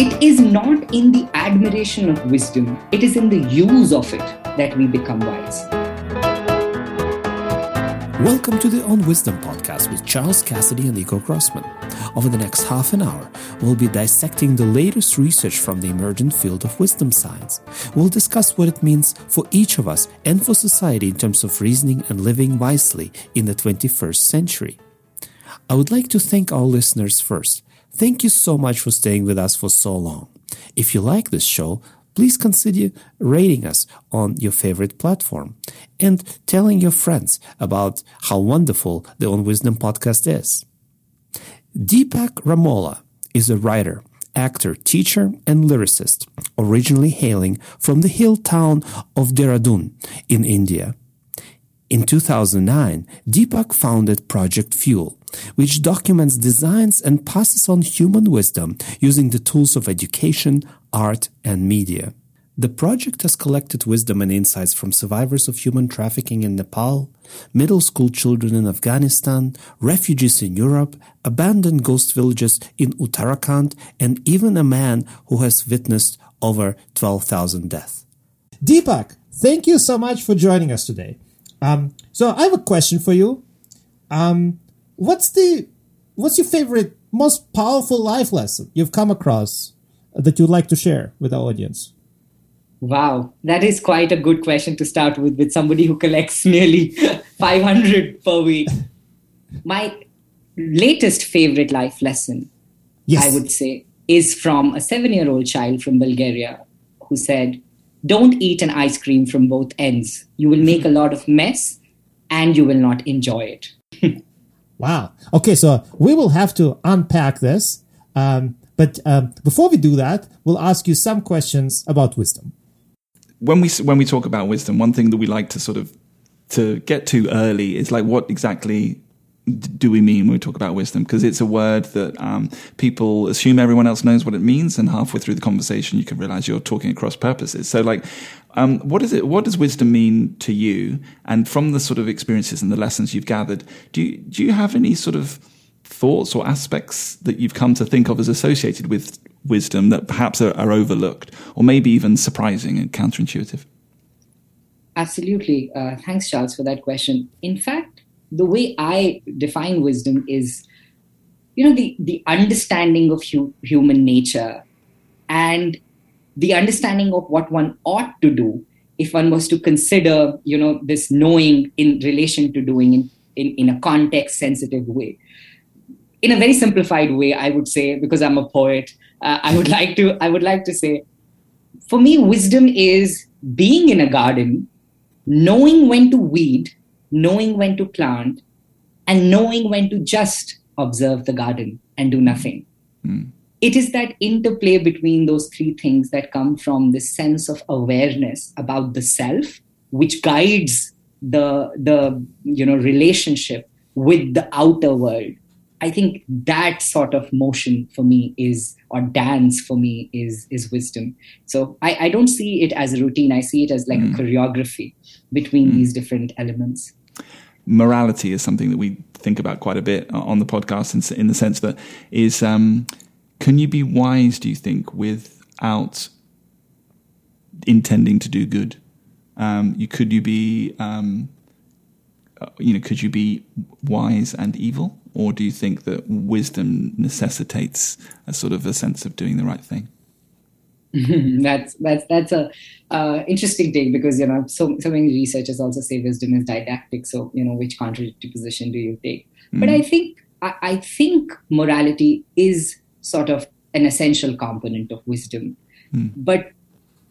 it is not in the admiration of wisdom, it is in the use of it that we become wise. Welcome to the On Wisdom podcast with Charles Cassidy and Igor Grossmann. Over the next half an hour, we'll be dissecting the latest research from the emergent field of wisdom science. We'll discuss what it means for each of us and for society in terms of reasoning and living wisely in the 21st century. I would like to thank our listeners first. Thank you so much for staying with us for so long. If you like this show, please consider rating us on your favorite platform and telling your friends about how wonderful the On Wisdom podcast is. Deepak Ramola is a writer, actor, teacher, and lyricist, originally hailing from the hill town of Dehradun in India. In 2009, Deepak founded Project Fuel, which documents designs and passes on human wisdom using the tools of education, art, and media. The project has collected wisdom and insights from survivors of human trafficking in Nepal, middle school children in Afghanistan, refugees in Europe, abandoned ghost villages in Uttarakhand, and even a man who has witnessed over 12,000 deaths. Deepak, thank you so much for joining us today. Um, so I have a question for you. Um, what's the what's your favorite, most powerful life lesson you've come across that you'd like to share with our audience? Wow, that is quite a good question to start with, with somebody who collects nearly 500 per week. My latest favorite life lesson, yes. I would say, is from a seven year old child from Bulgaria who said, Don't eat an ice cream from both ends. You will make a lot of mess and you will not enjoy it. wow. Okay, so we will have to unpack this. Um, but um, before we do that, we'll ask you some questions about wisdom when we when we talk about wisdom, one thing that we like to sort of to get to early is like what exactly do we mean when we talk about wisdom? Because it's a word that um, people assume everyone else knows what it means, and halfway through the conversation, you can realize you're talking across purposes. So, like, um, what is it? What does wisdom mean to you? And from the sort of experiences and the lessons you've gathered, do you, do you have any sort of thoughts or aspects that you've come to think of as associated with wisdom that perhaps are, are overlooked or maybe even surprising and counterintuitive? Absolutely. Uh, thanks, Charles, for that question. In fact, the way I define wisdom is, you know, the, the understanding of hu- human nature and the understanding of what one ought to do if one was to consider, you know, this knowing in relation to doing in, in, in a context sensitive way. In a very simplified way, I would say, because I'm a poet, uh, I would like to I would like to say, for me, wisdom is being in a garden, knowing when to weed, knowing when to plant, and knowing when to just observe the garden and do nothing. Mm. It is that interplay between those three things that come from this sense of awareness about the self, which guides the the you know relationship with the outer world I think that sort of motion for me is, or dance for me is, is wisdom. So I, I don't see it as a routine. I see it as like mm. a choreography between mm. these different elements. Morality is something that we think about quite a bit on the podcast, in, in the sense that is, um, can you be wise? Do you think without intending to do good? Um, you could you be, um, uh, you know, could you be wise and evil? or do you think that wisdom necessitates a sort of a sense of doing the right thing? that's that's that's a uh, interesting take because you know so so many researchers also say wisdom is didactic. So you know which contradictory position do you take? Mm. But I think I, I, think morality is sort of an essential component of wisdom. Mm. But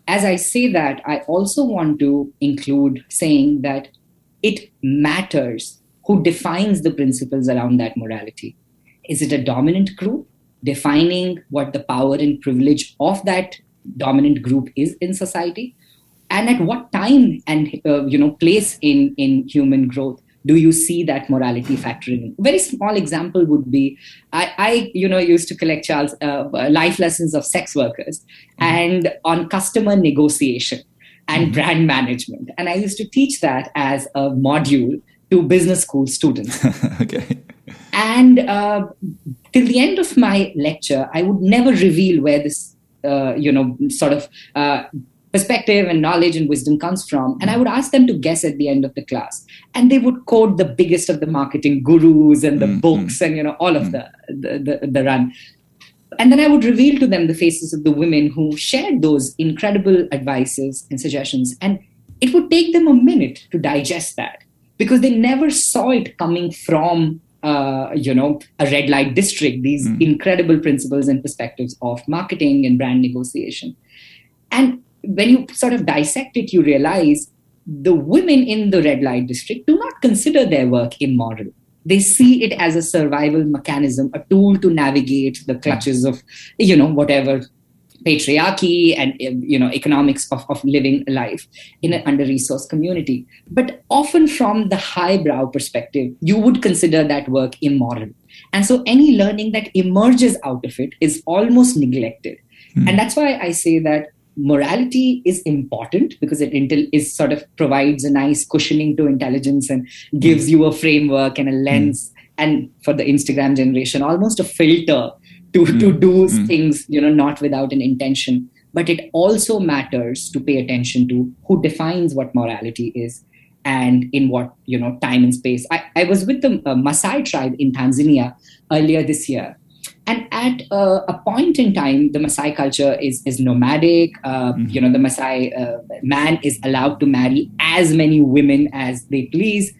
as I say that, I also want to include saying that it matters who defines the principles around that morality? Is it a dominant group defining what the power and privilege of that dominant group is in society? And at what time and uh, you know place in in human growth do you see that morality factoring in? Very small example would be I, I you know used to collect Charles uh, life lessons of sex workers mm-hmm. and on customer negotiation and mm-hmm. brand management, and I used to teach that as a module to business school students. okay. And uh, till the end of my lecture, I would never reveal where this uh, you know, sort of uh, perspective and knowledge and wisdom comes from. And I would ask them to guess at the end of the class. And they would quote the biggest of the marketing gurus and the Mm, books and, you know, all of the, the, the, the run. And then I would reveal to them the faces of the women who shared those incredible advices and suggestions. And it would take them a minute to digest that because they never saw it coming from uh, you know a red light district these incredible principles and perspectives of marketing and brand negotiation. And when you sort of dissect it you realize the women in the red light district do not consider their work immoral. They see it as a survival mechanism a tool to navigate the clutches of you know whatever patriarchy and eh, you know economics of, of living life in an under-resourced community. But often from the highbrow perspective you would consider that work immoral. And so any learning that emerges out of it is almost neglected. Hmm. And that's why i say that morality is important because it intel- is sort of provides a nice cushioning to intelligence and gives hmm. you a framework and a lens hmm. and for the instagram generation almost a filter to, to do things you know not without an intention. But it also matters to pay attention to who defines what morality is and in what you know time and space. I, I was with the uh, Maasai tribe in tanzania earlier this year. And at uh, a point in time the Maasai culture is is nomadic. Uh, you know the Maasai uh, man is allowed to marry as many women as they please.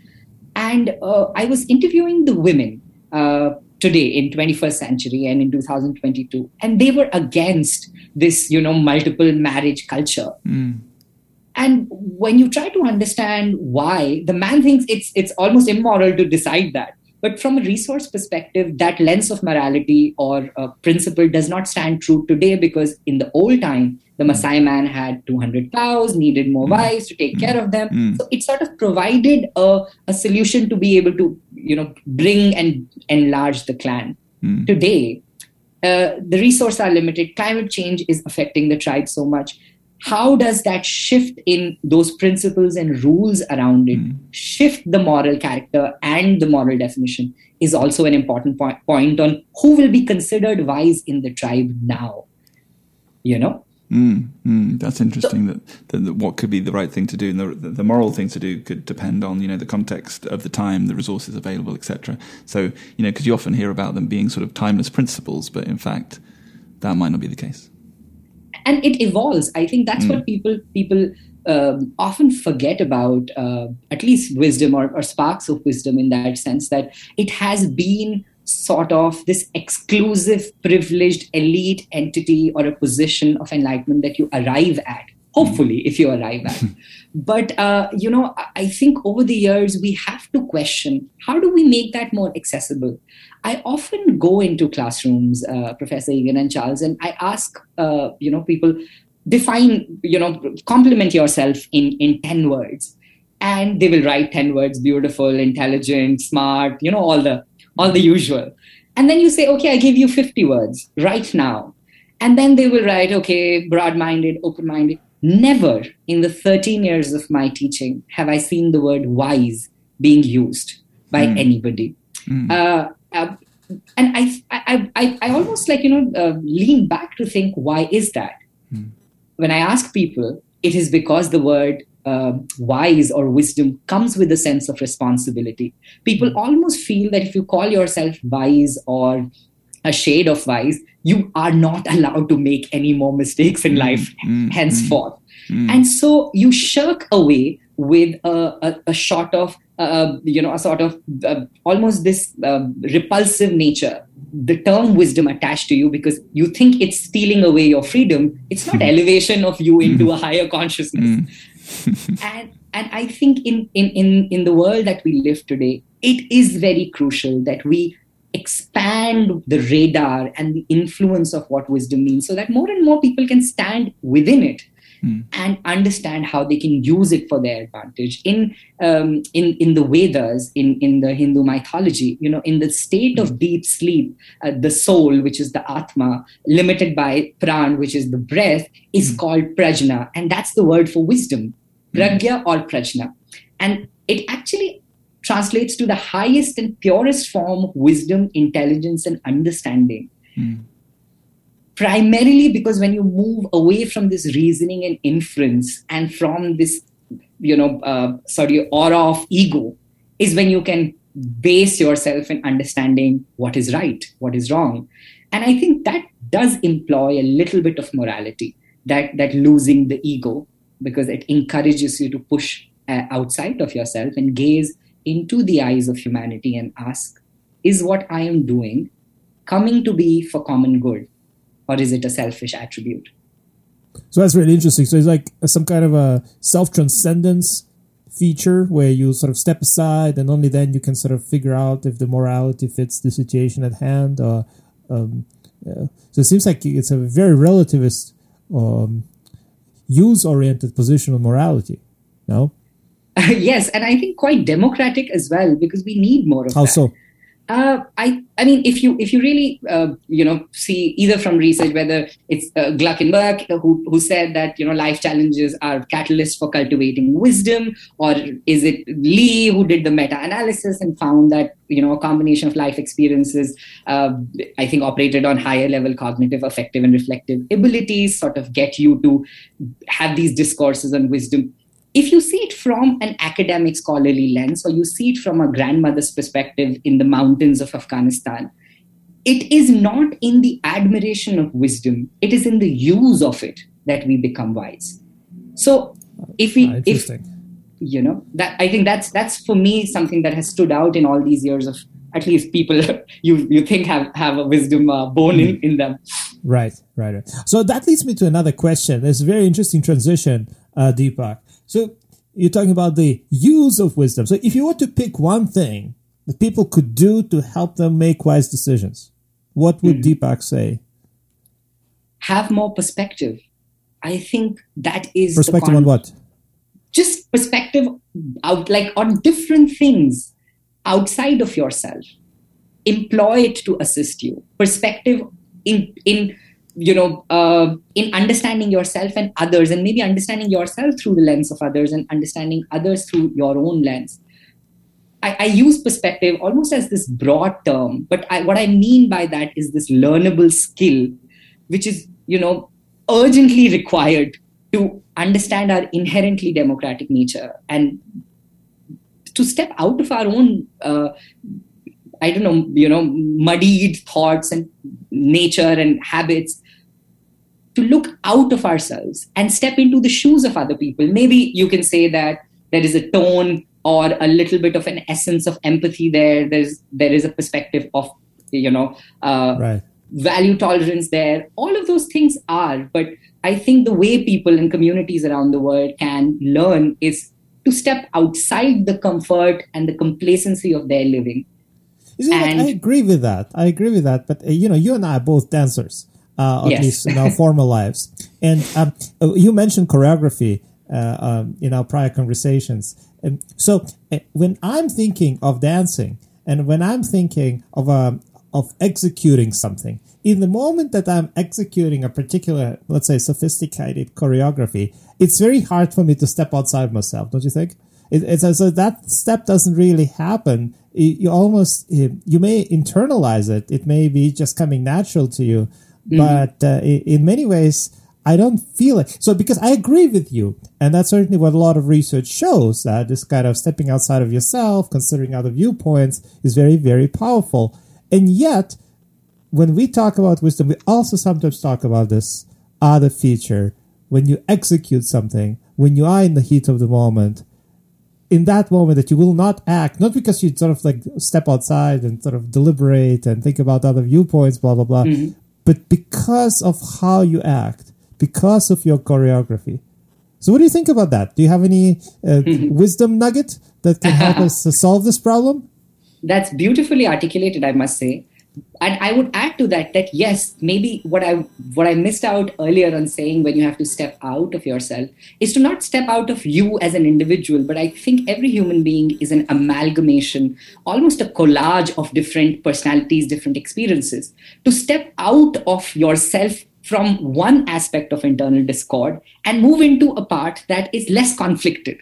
And uh, i was interviewing the women uh, today in 21st century and in 2022 and they were against this you know multiple marriage culture. Hmm. And when you try to understand why the man thinks it's it's almost immoral to decide that. But from a resource perspective that lens of morality or uh, principle does not stand true today because in the old time the hmm. Maasai man had 200 cows, needed more hmm. wives to take care of them. So it sort of provided a, a solution to be able to, you know, bring and enlarge the clan. Today, uh, the resources are limited. Climate change is affecting the tribe so much. How does that shift in those principles and rules around it shift the moral character and the moral definition is also an important point, point on who will be considered wise in the tribe now. You know? Mm, mm, that's interesting. that, that, that what could be the right thing to do, and the, the moral thing to do, could depend on you know the context of the time, the resources available, etc. So you know, because you often hear about them being sort of timeless principles, but in fact, that might not be the case. and it evolves i think that's what people people um, often forget about uh, at least wisdom or, or sparks of wisdom in that sense that it has been sort of this exclusive privileged elite entity or a position of enlightenment that you arrive at hopefully if you arrive at. But uh, you know I- i think over the years we have to question how do we make that more accessible? I often go into classrooms uh, professor Igor and charles and i ask uh, you know people define you know compliment yourself in in 10 words. And they will write 10 words beautiful intelligent smart you know all the all the usual. And then you say okay i give you 50 words right now. And then they will write okay broad minded open minded never in the 13 years of my teaching have i seen the word wise being used by anybody. Uh, uh, and I, I i i almost like you know uh, lean back to think why is that? When I ask people, it is because the word um wise or wisdom comes with a sense of responsibility. People almost feel that if you call yourself wise or a shade of wise, you are not allowed to make any more mistakes in life henceforth. And so you shirk away with a, a, a sort of, uh, you know, a sort of uh, almost this uh, repulsive nature the term wisdom attached to you because you think it's stealing away your freedom. It's not elevation of you into a higher consciousness and and i think in, in in in the world that we live today it is very crucial that we expand the radar and the influence of what wisdom means so that more and more people can stand within it and understand how they can use it for their advantage. In um, in in the Vedas, in in the Hindu mythology. You know, in the state of deep sleep, uh, the soul, which is the atma, limited by pran, which is the breath, is called prajna, and that's the word for wisdom, pragya or prajna, and it actually translates to the highest and purest form of wisdom, intelligence, and understanding. Primarily because when you move away from this reasoning and inference and from this you know uh, sorry aura of ego is when you can base yourself in understanding what is right what is wrong. And i think that does employ a little bit of morality that that losing the ego because it encourages you to push uh, outside of yourself and gaze into the eyes of humanity and ask is what i am doing coming to be for common good or is it a selfish attribute so that's really interesting so it's like some kind of a self-transcendence feature where you sort of step aside and only then you can sort of figure out if the morality fits the situation at hand or um, yeah. so it seems like it's a very relativist um, use oriented position on morality no yes and i think quite democratic as well because we need more of how that. so uh, I, I mean, if you if you really uh, you know see either from research whether it's uh, Gluckenberg who who said that you know life challenges are catalysts for cultivating wisdom, or is it Lee who did the meta analysis and found that you know a combination of life experiences, uh, I think operated on higher level cognitive, affective, and reflective abilities, sort of get you to have these discourses on wisdom if you see it from an academic scholarly lens or you see it from a grandmother's perspective in the mountains of Afghanistan, it is not in the admiration of wisdom, it is in the use of it that we become wise. So if we if you know that I think that's that's for me something that has stood out in all these years of at least people you you think have have a wisdom uh, bone in, in them. Right, right, right. So that leads me to another question. There's a very interesting transition, uh, Deepak. So you're talking about the use of wisdom. So if you were to pick one thing that people could do to help them make wise decisions, what would hmm. Deepak say? Have more perspective. I think that is the Perspective on what? just perspective out like on different things outside of yourself employ it to assist you perspective in in you know uh, in understanding yourself and others and maybe understanding yourself through the lens of others and understanding others through your own lens. I, I use perspective almost as this broad term but I, what i mean by that is this learnable skill which is you know urgently required to understand our inherently democratic nature and to step out of our own uh, i don't know you know muddied thoughts and nature and habits to look out of ourselves and step into the shoes of other people maybe you can say that there is a tone or a little bit of an essence of empathy there there's there is a perspective of you know uh, Right. value tolerance there all of those things are but i think the way people and communities around the world can learn is to step outside the comfort and the complacency of their living You see, like, I agree with that. I agree with that. But uh, you know, you and I are both dancers, uh, at Yes. least in our former lives. And um, uh, you mentioned choreography uh, um, in our prior conversations. And so, uh, when I'm thinking of dancing, and when I'm thinking of um, of executing something, in the moment that I'm executing a particular, let's say, sophisticated choreography, it's very hard for me to step outside myself. Don't you think? It, it's so that step doesn't really happen. You, you almost you may internalize it. It may be just coming natural to you, but uh, in many ways, I don't feel it. So because I agree with you, and that's certainly what a lot of research shows that this kind of stepping outside of yourself, considering other viewpoints, is very very powerful. And yet, when we talk about wisdom, we also sometimes talk about this other feature when you execute something, when you are in the heat of the moment, in that moment that you will not act, not because you sort of like step outside and sort of deliberate and think about other viewpoints, blah, blah, blah, but because of how you act, because of your choreography. So, what do you think about that? Do you have any uh, wisdom nugget that can help us solve this problem? that's beautifully articulated i must say and i would add to that that yes maybe what i what i missed out earlier on saying when you have to step out of yourself is to not step out of you as an individual but i think every human being is an amalgamation almost a collage of different personalities different experiences. To step out of yourself from one aspect of internal discord and move into a part that is less conflicted.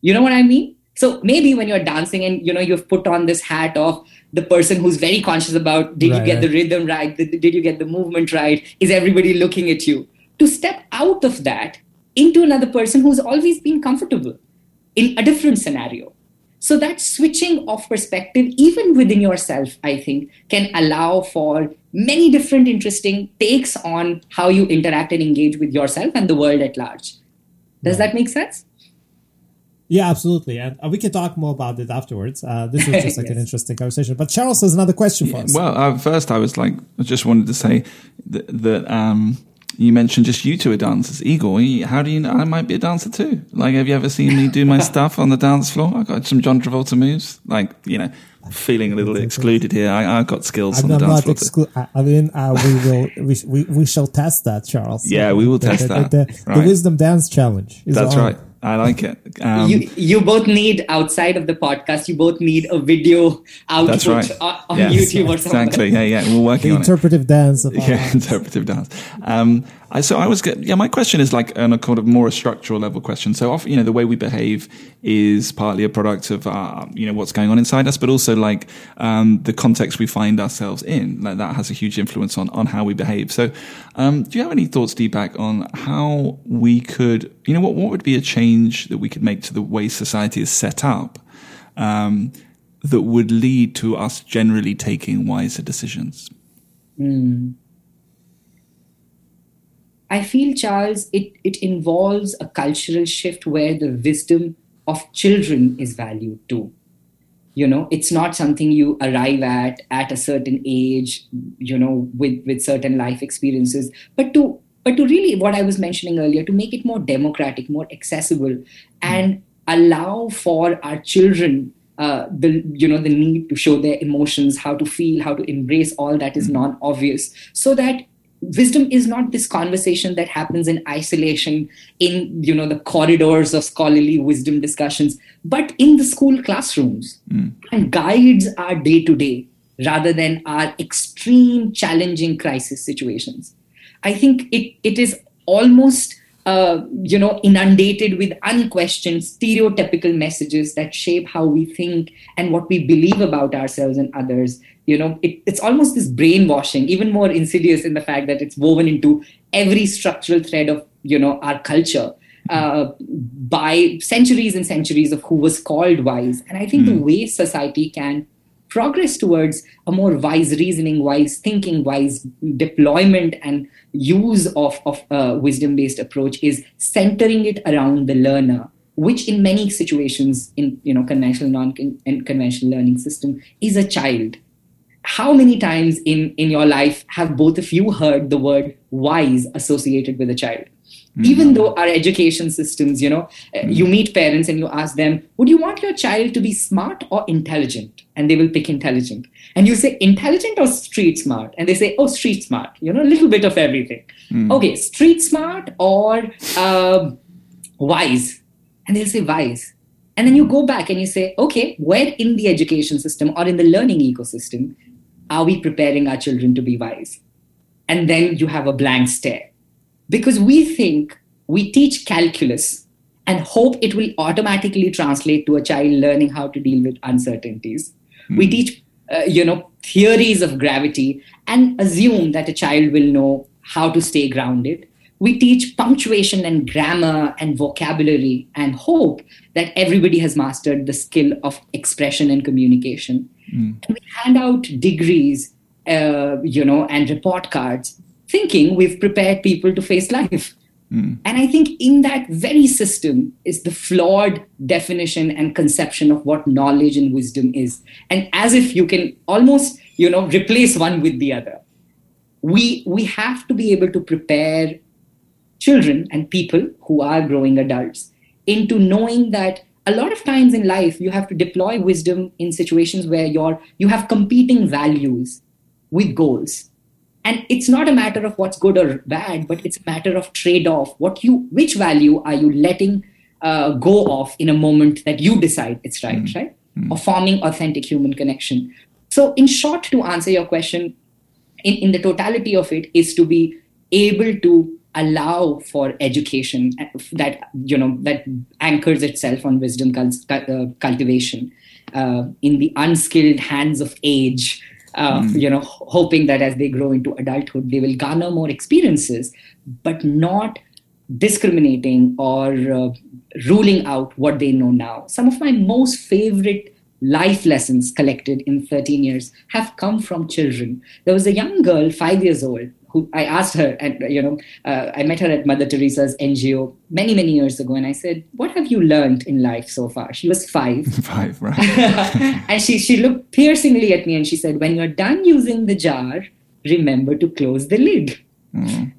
You know what i mean? So maybe when you're dancing and you know you've put on this hat of the person who's very conscious about did Right, you get the rhythm right? Did, did you get the movement right? Is everybody looking at you? To step out of that into another person who's always been comfortable in a different scenario. So that switching of perspective, even within yourself, I think, can allow for many different interesting takes on how you interact and engage with yourself and the world at large. Does that make sense? Yeah, absolutely. And uh, we can talk more about it afterwards. Uh, this was just like an interesting conversation. But Charles has another question for us. Well, uh, first I was like, I just wanted to say that, that um, you mentioned just you two are dancers. Igor, how do you know I might be a dancer too? Like, have you ever seen me do my stuff on the dance floor? I got some John Travolta moves. Like, you know, feeling a little excluded here. I, I've got skills I'm, on the I'm dance not floor. exclu- I I mean, uh, we will we, we we shall test that, Charles. Yeah, we will The- test the, that. The, the, Right. wisdom dance challenge. Is That's on. right. I like it. Um, you you both need outside of the podcast. You both need a video output that's right. on, on Yes, YouTube or something. Exactly. Yeah, yeah. We're working The on it. interpretive dance yeah, interpretive dance. Um, I, so I was yeah. My question is like on a kind of more a structural level question. So often, you know, the way we behave is partly a product of uh, you know what's going on inside us, but also like um, the context we find ourselves in. Like that has a huge influence on on how we behave. So, um, do you have any thoughts, Deepak, on how we could, you know, what what would be a change that we could make to the way society is set up? Um, that would lead to us generally taking wiser decisions. I feel, Charles, it, it involves a cultural shift where the wisdom of children is valued too. You know, it's not something you arrive at at a certain age, you know, with, with certain life experiences, but to but to really what I was mentioning earlier, to make it more democratic, more accessible, and allow for our children uh, the you know the need to show their emotions, how to feel, how to embrace all that is non-obvious, so that wisdom is not this conversation that happens in isolation in you know the corridors of scholarly wisdom discussions but in the school classrooms and guides our day to day rather than our extreme challenging crisis situations. I think it, it is almost uh, you know inundated with unquestioned stereotypical messages that shape how we think and what we believe about ourselves and others you know it, it's almost this brainwashing even more insidious in the fact that it's woven into every structural thread of you know our culture uh, by centuries and centuries of who was called wise. And i think the way society can progress towards a more wise reasoning, wise thinking, wise deployment and use of, of a wisdom based approach is centering it around the learner, which in many situations in you know conventional non and conventional learning system is a child. How many times in, in your life have both of you heard the word wise associated with a child? even though our education systems you know uh, you meet parents and you ask them would you want your child to be smart or intelligent? And they will pick intelligent. And you say intelligent or street smart? And they say oh street smart. You know a little bit of everything. Okay street smart or uh, wise? And they'll say wise. And then you go back and you say okay where in the education system or in the learning ecosystem are we preparing our children to be wise and then you have a blank stare because we think we teach calculus and hope it will automatically translate to a child learning how to deal with uncertainties. We teach, uh, you know, theories of gravity and assume that a child will know how to stay grounded. We teach punctuation and grammar and vocabulary and hope that everybody has mastered the skill of expression and communication. And we hand out degrees, uh, you know, and report cards thinking we've prepared people to face life. And I think in that very system is the flawed definition and conception of what knowledge and wisdom is. And as if you can almost, you know, replace one with the other. We we have to be able to prepare children and people who are growing adults into knowing that a lot of times in life you have to deploy wisdom in situations where you're you have competing values with goals. And it's not a matter of what's good or bad but it's a matter of trade off what you which value are you letting uh, go off in a moment that you decide it's right right? Or forming authentic human connection. So in short to answer your question in, in the totality of it is to be able to allow for education that you know that anchors itself on wisdom uh, cultivation uh, in the unskilled hands of age uh, mm. you know hoping that as they grow into adulthood they will garner more experiences but not discriminating or uh, ruling out what they know now some of my most favorite life lessons collected in 13 years have come from children there was a young girl 5 years old who I asked her, and you know, uh, I met her at Mother Teresa's NGO many, many years ago, and I said, "What have you learned in life so far?" She was five. five, right? and she she looked piercingly at me, and she said, "When you're done using the jar, remember to close the lid." Mm.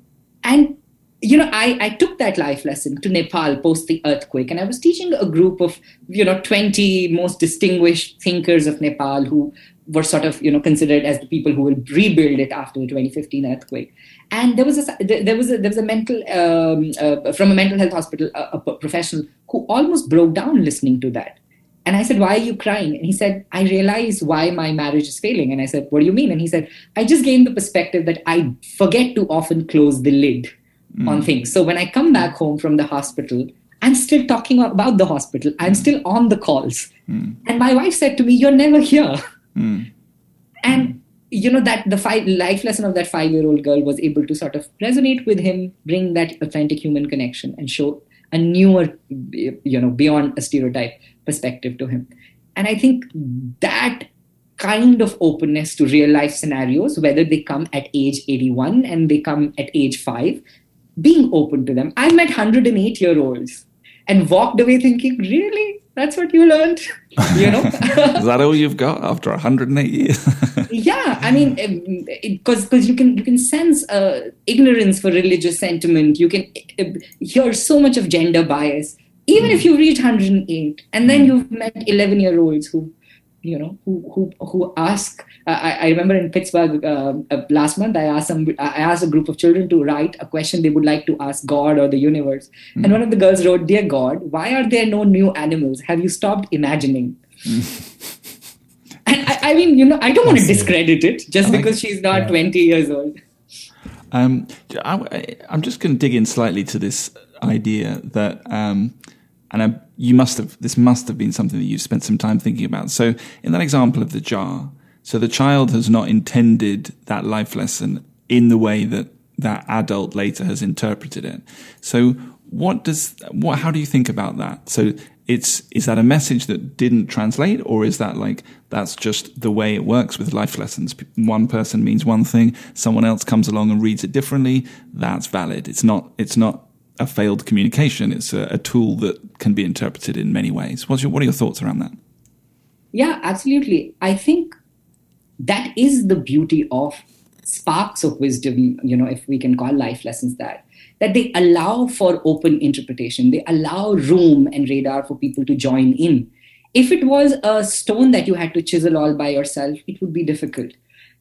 And you know, I, I took that life lesson to Nepal post the earthquake, and I was teaching a group of, you know, 20 most distinguished thinkers of Nepal who were sort of you know considered as the people who will rebuild it after the 2015 earthquake. And there was a there was a there was a mental um, uh, from a mental health hospital a, a, professional who almost broke down listening to that. And i said why are you crying? And he said i realize why my marriage is failing. And i said what do you mean? And he said i just gained the perspective that i forget to often close the lid mm. on things so when i come back home from the hospital I'm still talking about the hospital. I'm still on the calls. Mm. And my wife said to me, You're never here. Mm. And you know that the five life lesson of that five year old girl was able to sort of resonate with him, bring that authentic human connection, and show a newer, you know, beyond a stereotype perspective to him. And I think that kind of openness to real life scenarios, whether they come at age 81 and they come at age five, being open to them. I met 108 year olds and walked away thinking, really? That's what you learned? You know? Is that all you've got after 108 years? yeah, I mean, because you can you can sense uh, ignorance for religious sentiment. You can uh, hear so much of gender bias, even mm. if you reach 108, and then mm. you've met 11 year olds who you know who who who ask uh, I, I, remember in pittsburgh uh, uh, last month i asked some i asked a group of children to write a question they would like to ask god or the universe. Mm. and one of the girls wrote dear god why are there no new animals? Have you stopped imagining? And I, I, mean you know i don't want to discredit it just because she's not yeah. 20 years old. Um, I, am just going to dig in slightly to this idea that um, and I, you must have this must have been something that you spent some time thinking about. So in that example of the jar, so the child has not intended that life lesson in the way that that adult later has interpreted it. So what does what how do you think about that? So it's is that a message that didn't translate or is that like that's just the way it works with life lessons one person means one thing someone else comes along and reads it differently that's valid it's not it's not a failed communication. It's a, a, tool that can be interpreted in many ways. What's your, what are your thoughts around that? Yeah, absolutely. I think that is the beauty of sparks of wisdom, you know, if we can call life lessons that, that they allow for open interpretation. They allow room and radar for people to join in. If it was a stone that you had to chisel all by yourself, it would be difficult.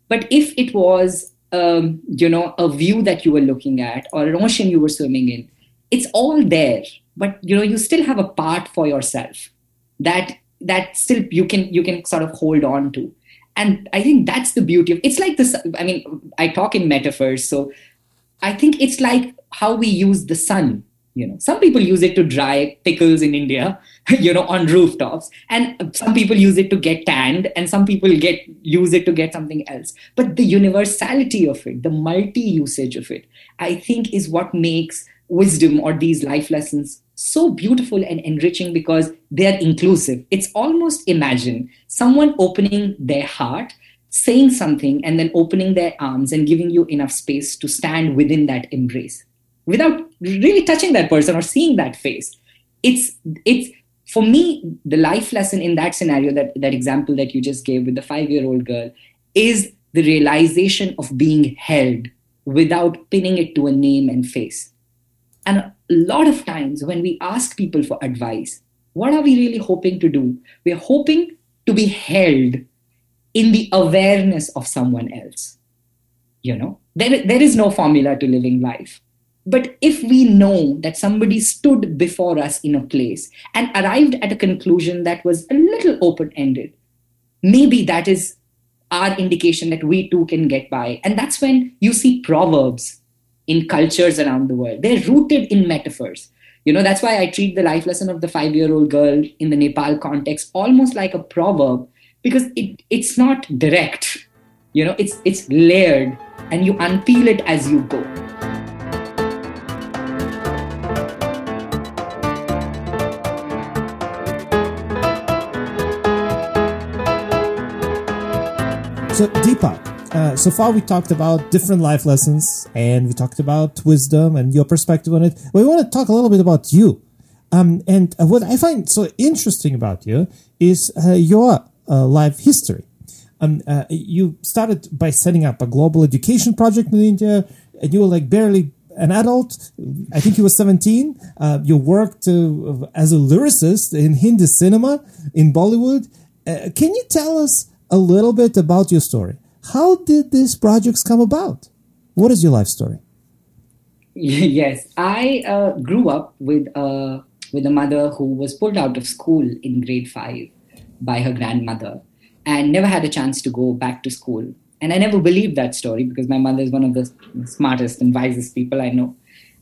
But if it was, um, you know, a view that you were looking at or an ocean you were swimming in, it's all there but you know you still have a part for yourself that that still you can you can sort of hold on to. And i think that's the beauty of it's like this i mean i talk in metaphors so i think it's like how we use the sun you know. Some people use it to dry pickles in india you know on rooftops and some people use it to get tanned and some people get use it to get something else. But the universality of it the multi usage of it i think is what makes wisdom or these life lessons so beautiful and enriching because they're inclusive. It's almost imagine someone opening their heart, saying something, and then opening their arms and giving you enough space to stand within that embrace without really touching that person or seeing that face. It's it's for me the life lesson in that scenario that that example that you just gave with the 5-year-old girl is the realization of being held without pinning it to a name and face and a lot of times when we ask people for advice, what are we really hoping to do? We're hoping to be held in the awareness of someone else. You know, there, there is no formula to living life. But if we know that somebody stood before us in a place and arrived at a conclusion that was a little open ended, maybe that is our indication that we too can get by. And that's when you see Proverbs in cultures around the world. They're rooted in metaphors. You know, that's why I treat the life lesson of the five year old girl in the Nepal context almost like a proverb because it, it's not direct. You know, it's, it's layered and you unpeel it as you go. So, Deepak, uh, so far we talked about different life lessons and we talked about wisdom and your perspective on it. We want to talk a little bit about you. Um, and uh, what I find so interesting about you is uh, your uh, life history. Um, uh, you started by setting up a global education project in India, and you were like barely an adult. I think you were 17. Uh, you worked as a lyricist in Hindi cinema in Bollywood. can you tell us a little bit about your story. How did these projects come about? What is your life story? yes, I uh, grew up with a with a mother who was pulled out of school in grade five by her grandmother and never had a chance to go back to school. And I never believed that story because my mother is one of the smartest and wisest people I know.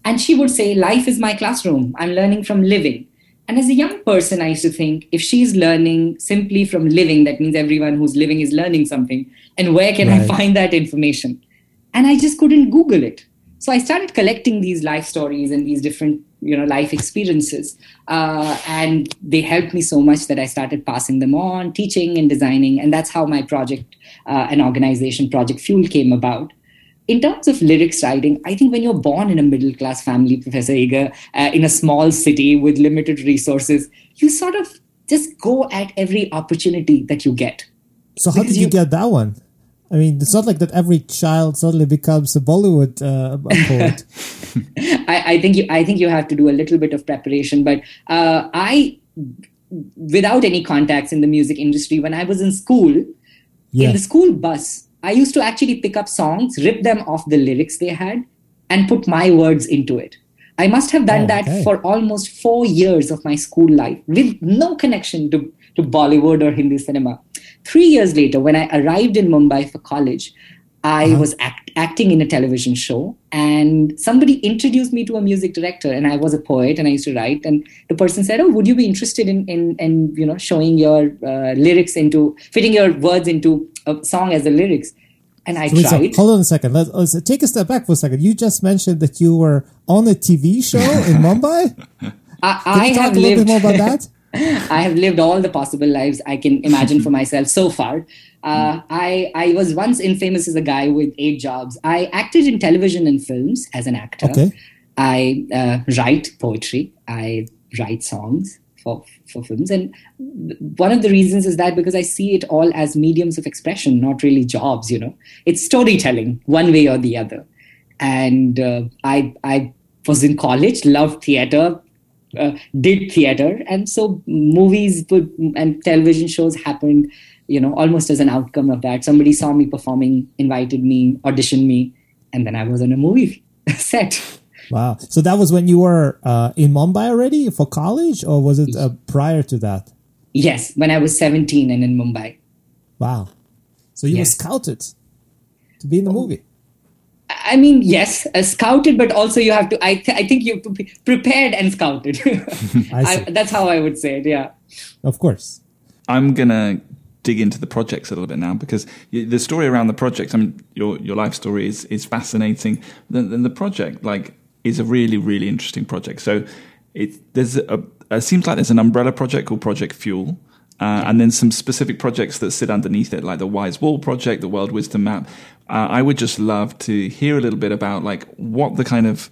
And she would say, Life is my classroom. I'm learning from living. And as a young person, I used to think if she's learning simply from living, that means everyone who's living is learning something. And where can right. I find that information? And I just couldn't Google it. So I started collecting these life stories and these different, you know, life experiences, uh, and they helped me so much that I started passing them on, teaching and designing, and that's how my project, uh, an organization, Project Fuel, came about in terms of lyrics writing, I think when you're born in a middle class family, Professor Igor, uh, in a small city with limited resources, you sort of just go at every opportunity that you get. So, how did you, you, get that one? I mean, it's not like that every child suddenly becomes a Bollywood uh, poet. I, I, think you, I think you have to do a little bit of preparation, but uh, I, without any contacts in the music industry, when I was in school, yeah. in the school bus, I used to actually pick up songs, rip them off the lyrics they had, and put my words into it. I must have done oh, okay. that for almost four years of my school life with no connection to, to Bollywood or Hindi cinema. Three years later, when I arrived in Mumbai for college, I uh-huh. was act- acting in a television show, and somebody introduced me to a music director. And I was a poet, and I used to write. And the person said, "Oh, would you be interested in in, in you know showing your uh, lyrics into fitting your words into a song as the lyrics?" And I so tried. hold on a second. Let's, let's, take a step back for a second. You just mentioned that you were on a TV show in Mumbai. I, I Can you talk a little bit more about that? I have lived all the possible lives I can imagine for myself so far. Uh, I I was once infamous as a guy with eight jobs. I acted in television and films as an actor. Okay. I uh, write poetry. I write songs for for films, and one of the reasons is that because I see it all as mediums of expression, not really jobs. You know, it's storytelling, one way or the other. And uh, I I was in college, loved theater, uh, did theater, and so movies and television shows happened you know, almost as an outcome of that. Somebody saw me performing, invited me, auditioned me, and then I was on a movie set. Wow. So that was when you were uh, in Mumbai already for college, or was it uh, prior to that? Yes, when I was 17 and in Mumbai. Wow. So you yes. were scouted to be in the movie. I mean, yes, uh, scouted, but also you have to. I, th- I think you have to be prepared and scouted. I I, that's how I would say it. Yeah. Of course. I'm gonna dig into the projects a little bit now because the story around the project. I mean, your your life story is is fascinating. Then the project like is a really really interesting project. So it there's a it seems like there's an umbrella project called Project Fuel. Uh, and then some specific projects that sit underneath it, like the Wise Wall project, the World Wisdom Map. Uh, I would just love to hear a little bit about like what the kind of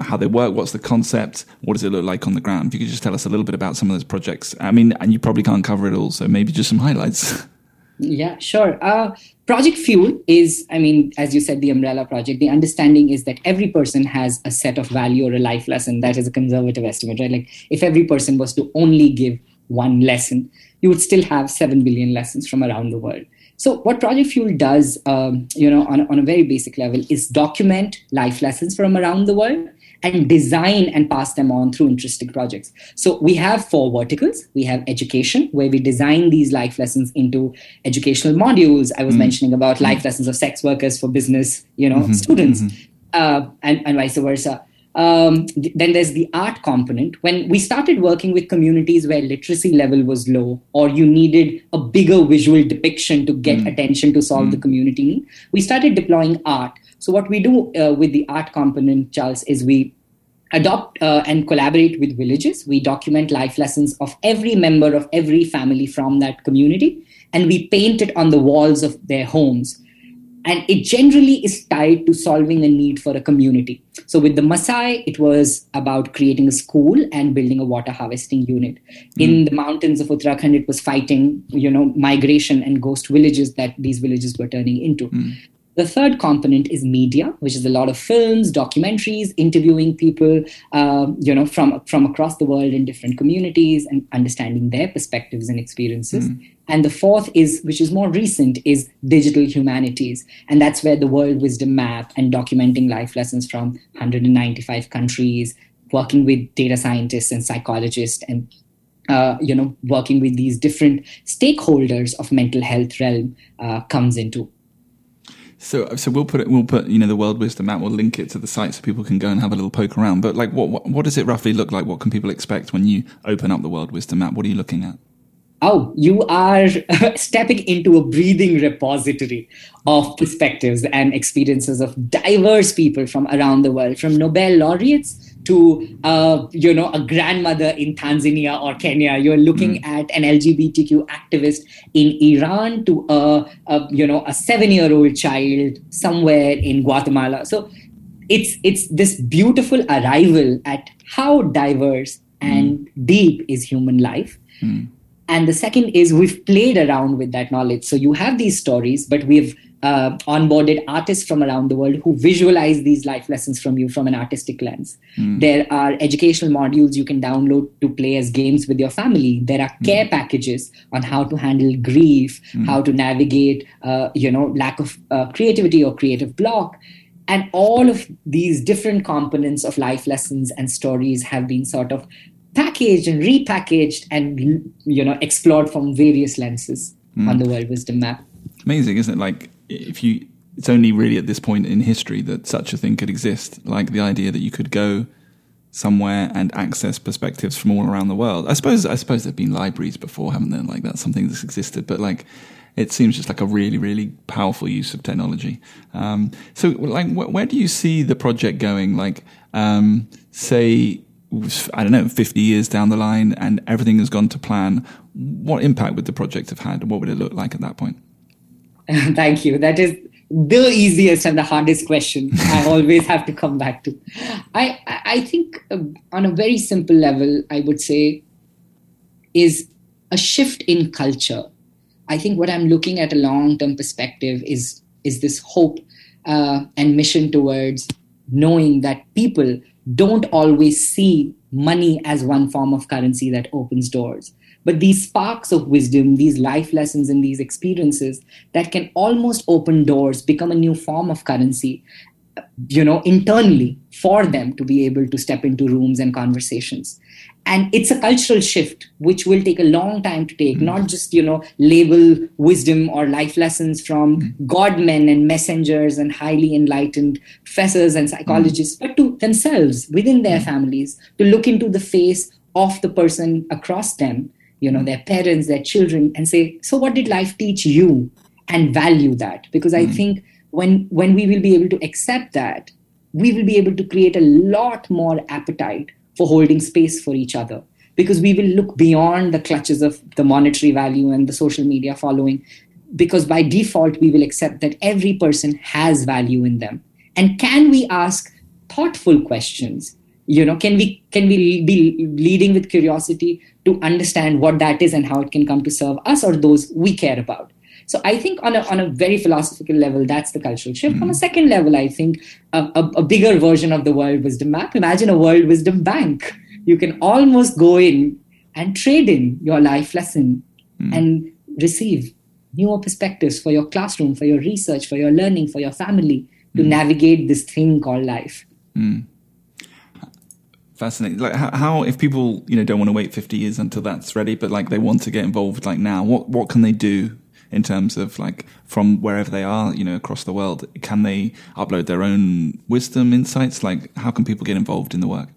how they work, what's the concept, what does it look like on the ground? If you could just tell us a little bit about some of those projects. I mean, and you probably can't cover it all, so maybe just some highlights. Yeah, sure. Uh, project Fuel is, I mean, as you said, the umbrella project. The understanding is that every person has a set of value or a life lesson. That is a conservative estimate, right? Like if every person was to only give one lesson, you would still have 7 billion lessons from around the world. So, what Project Fuel does, um, you know, on, on a very basic level, is document life lessons from around the world and design and pass them on through interesting projects. So we have four verticals. We have education, where we design these life lessons into educational modules. I was mm mentioning about life lessons of sex workers for business, you know, mm-hmm. students. Mm-hmm. uh, and, and vice versa. Um, th- then there's the art component. When we started working with communities where literacy level was low, or you needed a bigger visual depiction to get attention to solve the community need, we started deploying art. So what we do uh, with the art component, Charles, is we adopt uh, and collaborate with villages. We document life lessons of every member of every family from that community, and we paint it on the walls of their homes. And it generally is tied to solving a need for a community. So with the Maasai, it was about creating a school and building a water harvesting unit. In the mountains of Uttarakhand, it was fighting, you know, migration and ghost villages that these villages were turning into. The third component is media, which is a lot of films, documentaries, interviewing people, um, you know, from from across the world in different communities and understanding their perspectives and experiences. And the fourth is, which is more recent, is digital humanities, and that's where the World Wisdom Map and documenting life lessons from 195 countries, working with data scientists and psychologists, and uh, you know, working with these different stakeholders of mental health realm uh, comes into So, so we'll put it. We'll put you know the World Wisdom Map. We'll link it to the site so people can go and have a little poke around. But like, what what, what does it roughly look like? What can people expect when you open up the World Wisdom Map? What are you looking at? oh, you are stepping into a breathing repository of perspectives and experiences of diverse people from around the world, from Nobel laureates to uh, you know a grandmother in Tanzania or Kenya. You're looking hmm. at an LGBTQ activist in Iran to a, a you know a seven-year-old child somewhere in Guatemala. So it's it's this beautiful arrival at how diverse hmm. and deep is human life. Hmm. And the second is we've played around with that knowledge. So you have these stories, but we've uh, onboarded artists from around the world who visualize these life lessons from you from an artistic lens. There are educational modules you can download to play as games with your family. There are care packages on how to handle grief, how to navigate, uh, you know, lack of uh, creativity or creative block. And all of these different components of life lessons and stories have been sort of packaged and repackaged and you know explored from various lenses on the World Wisdom Map. amazing, isn't it? Like if you, it's only really at this point in history that such a thing could exist. Like the idea that you could go somewhere and access perspectives from all around the world. I suppose, I suppose there've been libraries before, haven't there? Like that's something that's existed, but like it seems just like a really, really powerful use of technology. Um, so, like, wh- where do you see the project going? Like, um, say. I don't know, 50 years down the line and everything has gone to plan, what impact would the project have had? What would it look like at that point? Thank you. That is the easiest and the hardest question I always have to come back to. I, I think uh, on a very simple level, I would say is a shift in culture. I think what I'm looking at a long term perspective is is this hope uh, and mission towards knowing that people don't always see money as one form of currency that opens doors but these sparks of wisdom these life lessons and these experiences that can almost open doors become a new form of currency you know internally for them to be able to step into rooms and conversations. And it's a cultural shift which will take a long time to take hmm. not just you know label wisdom or life lessons from hmm. godmen and messengers and highly enlightened professors and psychologists hmm. but to themselves within their families to look into the face of the person across them you know their parents their children and say so what did life teach you? and value that. Because i hmm. think when when we will be able to accept that we will be able to create a lot more appetite for holding space for each other. Because we will look beyond the clutches of the monetary value and the social media following. Because by default we will accept that every person has value in them. And can we ask thoughtful questions you know can we can we be leading with curiosity to understand what that is and how it can come to serve us or those we care about so I think on a, on a very philosophical level, that's the cultural shift. On a mm-hmm. second level, I think a, a, a bigger version of the world wisdom map. Imagine a world wisdom bank. You can almost go in and trade in your life lesson mm. and receive newer perspectives for your classroom, for your research, for your learning, for your family to mm. navigate this thing called life. Mm. Fascinating. Like how, how, if people you know don't want to wait fifty years until that's ready, but like they want to get involved like now, what what can they do in terms of like from wherever they are, you know, across the world? Can they upload their own wisdom insights? Like, how can people get involved in the work?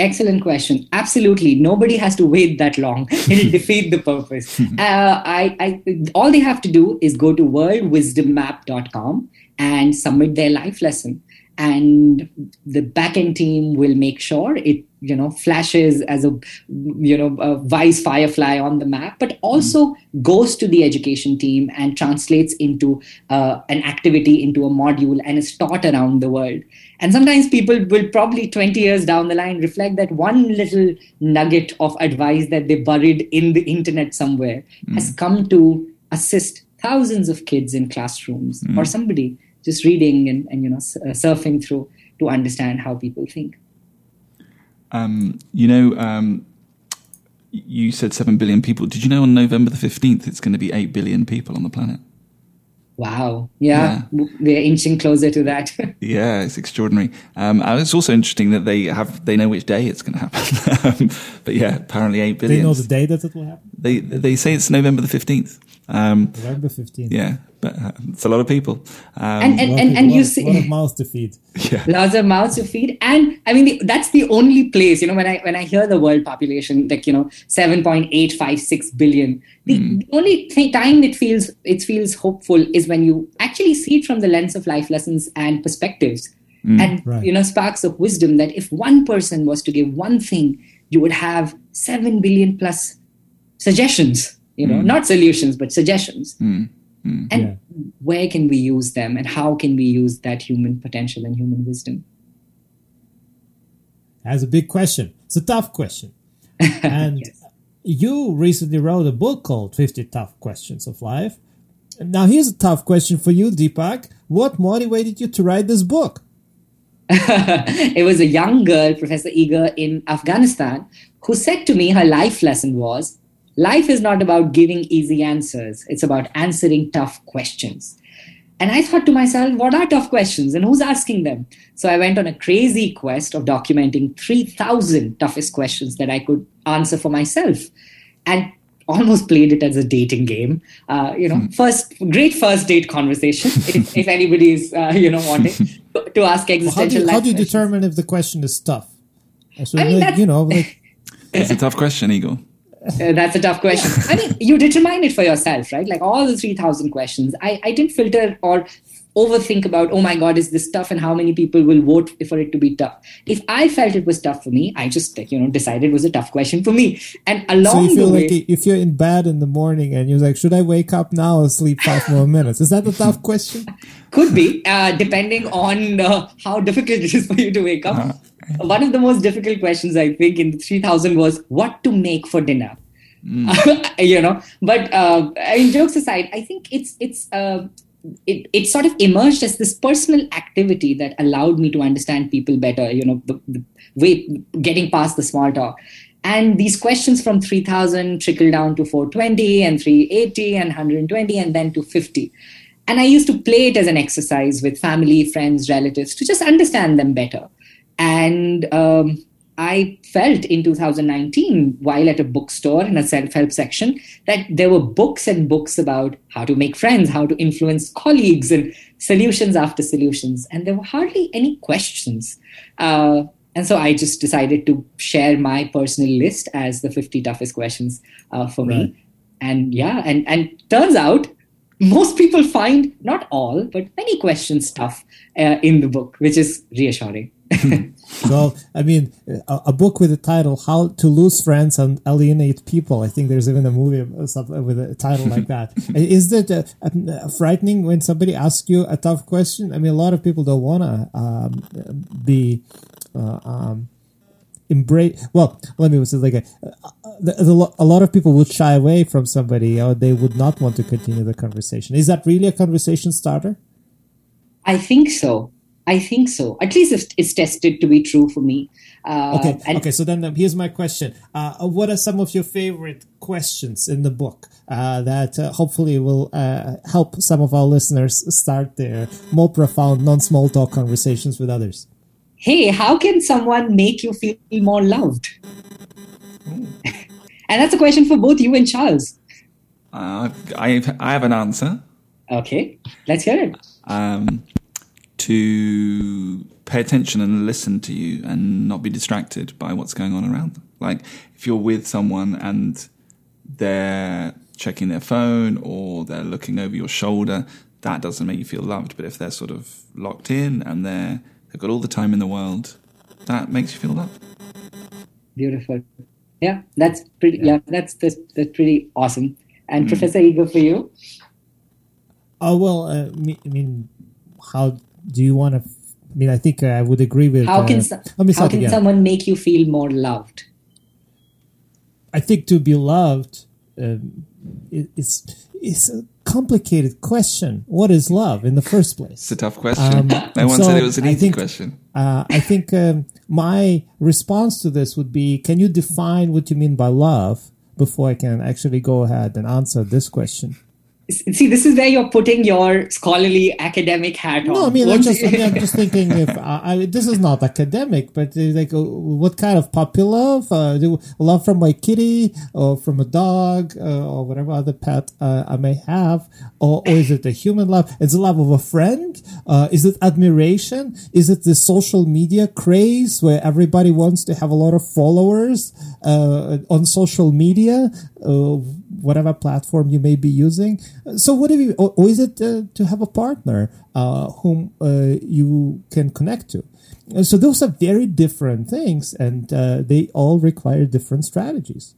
Excellent question. Absolutely, nobody has to wait that long. It'll defeat the purpose. Uh, I, I, all they have to do is go to worldwisdommap.com and submit their life lesson and the backend team will make sure it you know flashes as a you know a vice firefly on the map but also mm. goes to the education team and translates into uh, an activity into a module and is taught around the world and sometimes people will probably 20 years down the line reflect that one little nugget of advice that they buried in the internet somewhere mm. has come to assist thousands of kids in classrooms mm. or somebody just reading and, and you know uh, surfing through to understand how people think. Um, you know, um, you said seven billion people. Did you know on November the fifteenth it's going to be eight billion people on the planet? Wow. Yeah, yeah. we're inching closer to that. yeah, it's extraordinary. Um, and it's also interesting that they have they know which day it's going to happen. but yeah, apparently eight billion. They know the day that it will happen. They they say it's November the fifteenth. Um, November fifteenth. Yeah, but uh, it's a lot of people. Um, and and, and, and you see, a lot of mouths to feed. Yeah, lots of mouths to feed. And I mean, the, that's the only place. You know, when I when I hear the world population, like you know, seven point eight five six billion. The, mm. the only th- time it feels it feels hopeful is when you actually see it from the lens of life lessons and perspectives, mm. and right. you know, sparks of wisdom. That if one person was to give one thing, you would have seven billion plus suggestions. You know, mm. not solutions, but suggestions. Mm. Mm. And yeah. where can we use them and how can we use that human potential and human wisdom? That's a big question. It's a tough question. And yes. you recently wrote a book called 50 Tough Questions of Life. Now, here's a tough question for you, Deepak. What motivated you to write this book? it was a young girl, Professor Igor, in Afghanistan, who said to me her life lesson was Life is not about giving easy answers, it's about answering tough questions. And I thought to myself, what are tough questions and who's asking them? So I went on a crazy quest of documenting 3,000 toughest questions that I could answer for myself and almost played it as a dating game. Uh, you know, hmm. first, great first date conversation if, if anybody is, uh, you know, wanting to ask existential well, how do you, how do you determine if the question is tough? So I mean, like, you know, like, it's a tough question, Igor. Uh, that's a tough question. I mean, you determine it for yourself, right? Like all the 3,000 questions. I, I didn't filter or overthink about, oh my God, is this tough and how many people will vote for it to be tough. If I felt it was tough for me, I just, you know, decided it was a tough question for me. And along so you feel the way, like if you're in bed in the morning and you're like, should I wake up now or sleep five more minutes? Is that a tough question? Could be, uh, depending on uh, how difficult it is for you to wake up. Uh-huh. One of the most difficult questions, I think, in 3000 was what to make for dinner. Mm. you know, but uh, I mean, jokes aside, I think it's it's uh, it, it sort of emerged as this personal activity that allowed me to understand people better. You know, the, the way getting past the small talk. And these questions from 3000 trickle down to 420 and 380 and 120 and then to 50. And I used to play it as an exercise with family, friends, relatives to just understand them better. And um, I felt in 2019 while at a bookstore in a self help section that there were books and books about how to make friends, how to influence colleagues, and solutions after solutions. And there were hardly any questions. Uh, and so I just decided to share my personal list as the 50 toughest questions uh, for right. me. And yeah, and, and turns out most people find not all, but many questions tough uh, in the book, which is reassuring. well, I mean, a, a, book with the title "How to Lose Friends and Alienate People." I think there's even a movie with a title like that. Is it uh, uh, frightening when somebody asks you a tough question? I mean, a lot of people don't want to um, be. Uh, um, embrace well let me say like a, a, a, lot of people would shy away from somebody or they would not want to continue the conversation is that really a conversation starter i think so I think so. At least it's, it's tested to be true for me. Uh, okay. And- okay. So then um, here's my question. Uh, what are some of your favorite questions in the book uh, that uh, hopefully will uh, help some of our listeners start their more profound, non small talk conversations with others? Hey, how can someone make you feel more loved? and that's a question for both you and Charles. Uh, I I have an answer. Okay, let's hear it. Um, to pay attention and listen to you and not be distracted by what's going on around them. Like if you're with someone and they're checking their phone or they're looking over your shoulder, that doesn't make you feel loved. But if they're sort of locked in and they're they've got all the time in the world, that makes you feel loved. Beautiful. Yeah, that's pretty. Yeah, that's that's, that's pretty awesome. And Professor Igor, for you, Oh well, uh, me- I mean, how do you want to? I mean, I think I would agree with. how uh, can so- let me how can again. someone make you feel more loved? I think to be loved um, i- is is a complicated question. What is love in the first place? It's a tough question. Um, no one so said it was an I easy think- question. Uh, I think um, my response to this would be: Can you define what you mean by love before I can actually go ahead and answer this question? See, this is where you're putting your scholarly academic hat on. No, I mean, I'm just, I mean, I'm just thinking if I, I, this is not academic, but uh, like, uh, what kind of puppy love? Uh, do love from my kitty, or from a dog, uh, or whatever other pet uh, I may have, or, or is it a human love? it's it love of a friend? Uh, is it admiration? Is it the social media craze where everybody wants to have a lot of followers uh, on social media? Whatever platform you may be using. So, what do you, or, or is it uh, to have a partner uh, whom uh, you can connect to? So, those are very different things, and uh, they all require different strategies.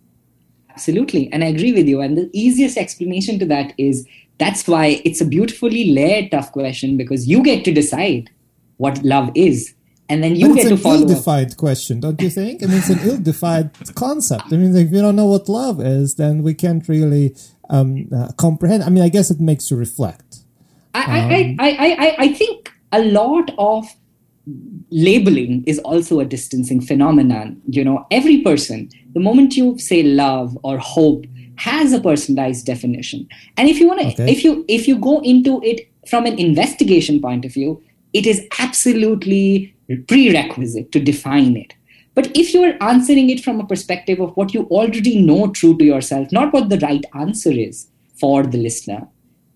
Absolutely. And I agree with you. And the easiest explanation to that is that's why it's a beautifully layered tough question because you get to decide what love is. And then you but get it's to an follow. up. ill-defined question, don't you think? I mean, it's an ill-defined concept. I mean, if we don't know what love is, then we can't really um, uh, comprehend. I mean, I guess it makes you reflect. I, I, I, I, I, I think a lot of labeling is also a distancing phenomenon. You know, every person, the moment you say love or hope, has a personalized definition. And if you want to, Okay. if you if you go into it from an investigation point of view, it is absolutely prerequisite to define it. But if you are answering it from a perspective of what you already know true to yourself, not what the right answer is for the listener,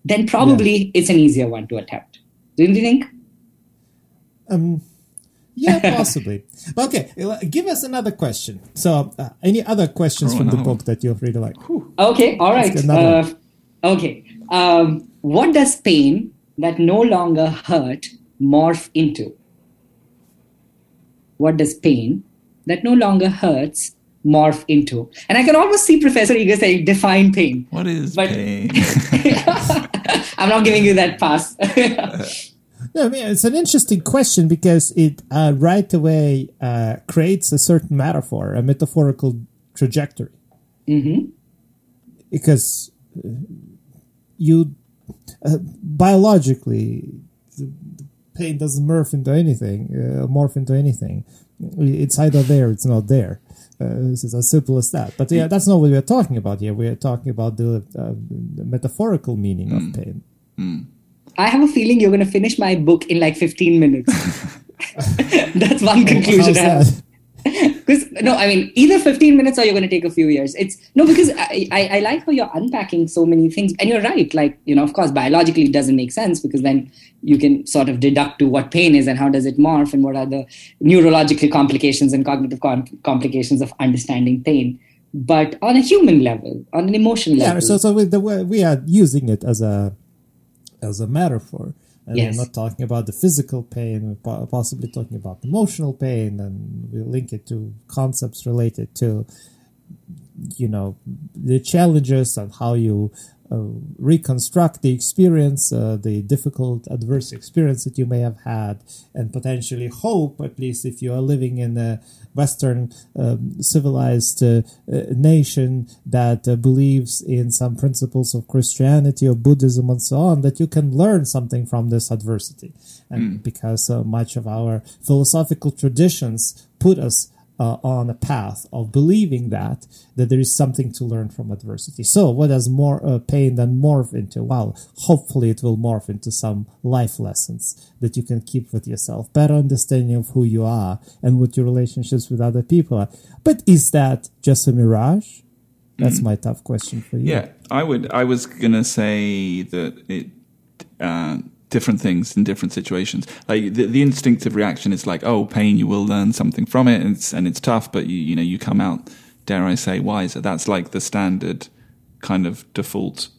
then probably it's an easier one to attempt. Don't you think? Yeah, possibly. okay, uh, give us another question. So, uh, any other questions Oh, from the book that you've really liked? Okay, all right. another Uh, okay. Um, what does pain that no longer hurt morph into? What does pain that no longer hurts morph into? And I can almost see Professor Igor saying, define pain. What is But- pain? I'm not giving you that pass. No, I mean, it's an interesting question because it uh, right away uh, creates a certain metaphor, a metaphorical trajectory. Mm-hmm. Because uh, you uh, biologically, the, the pain doesn't morph into anything, uh, morph into anything. It's either there, it's not there. Uh, this is as simple as that. But yeah, that's not what we're talking about here. We're talking about the, uh, the metaphorical meaning of pain. I have a feeling you're going to finish my book in like 15 minutes. That's one conclusion. How's I have. that? Because no, I mean either 15 minutes or you're going to take a few years. It's no because I, I I like how you're unpacking so many things, and you're right. Like you know, of course, biologically it doesn't make sense because then you can sort of deduct to what pain is and how does it morph and what are the neurological complications and cognitive com- complications of understanding pain. But on a human level, on an emotional Yeah, level, so so with the way we are using it as a as a metaphor. And Yes. we're not talking about the physical pain, we're possibly talking about emotional pain, and we link it to concepts related to, you know, the challenges and how you uh, reconstruct the experience, uh, the difficult, adverse experience that you may have had, and potentially hope, at least if you are living in a Western um, civilized uh, uh, nation that uh, believes in some principles of Christianity or Buddhism and so on, that you can learn something from this adversity. And because uh, much of our philosophical traditions put us uh, on a path of believing that that there is something to learn from adversity. So, what does more uh, pain then morph into? Well, hopefully, it will morph into some life lessons that you can keep with yourself, better understanding of who you are and what your relationships with other people are. But is that just a mirage? That's my tough question for you. Yeah, I would. I was gonna say that it uh, different things in different situations. Like the, the instinctive reaction is like, oh, pain. You will learn something from it, and it's, and it's tough, but you you know you come out, dare I say, wiser. That's like the standard kind of default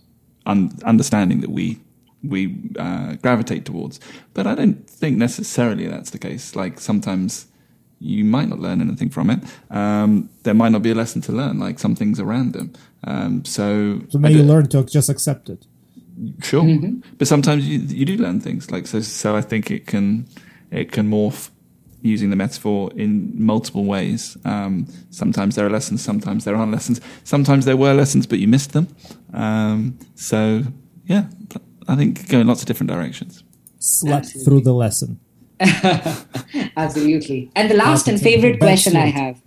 un- understanding that we we uh, gravitate towards. But I don't think necessarily that's the case. Like sometimes you might not learn anything from it. Um, there might not be a lesson to learn. Like some things are random. Um, so So maybe you learn to just accept it. Sure, but sometimes you you do learn things like so. So I think it can it can morph using the metaphor in multiple ways. Um, sometimes there are lessons, sometimes there aren't lessons. Sometimes there were lessons, but you missed them. Um, so yeah, I think it can go in lots of different directions. Slept Absolutely. through the lesson. Absolutely. And the last and favorite question I have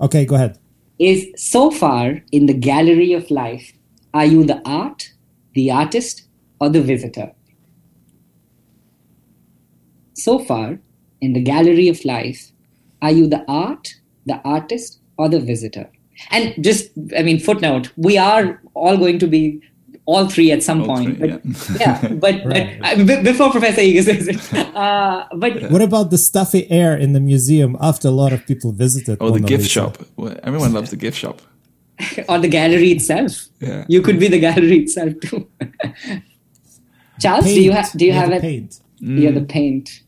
Okay, go ahead. is so far in the gallery of life, are you the art, the artist, or the visitor? So far in the gallery of life, are you the art, the artist, or the visitor? And just, I mean, footnote, we are all going to be all three at some All point. three, but, yeah. yeah, but, Right. but uh, b- before Professor Igor says it, uh, but What about the stuffy air in the museum after a lot of people visited? Or the gift Lisa? shop. Well, everyone loves the gift shop. or the gallery itself. Yeah. You could be the gallery itself too. Charles, do you Paint. have do you Yeah, have the it? paint? Yeah, the paint.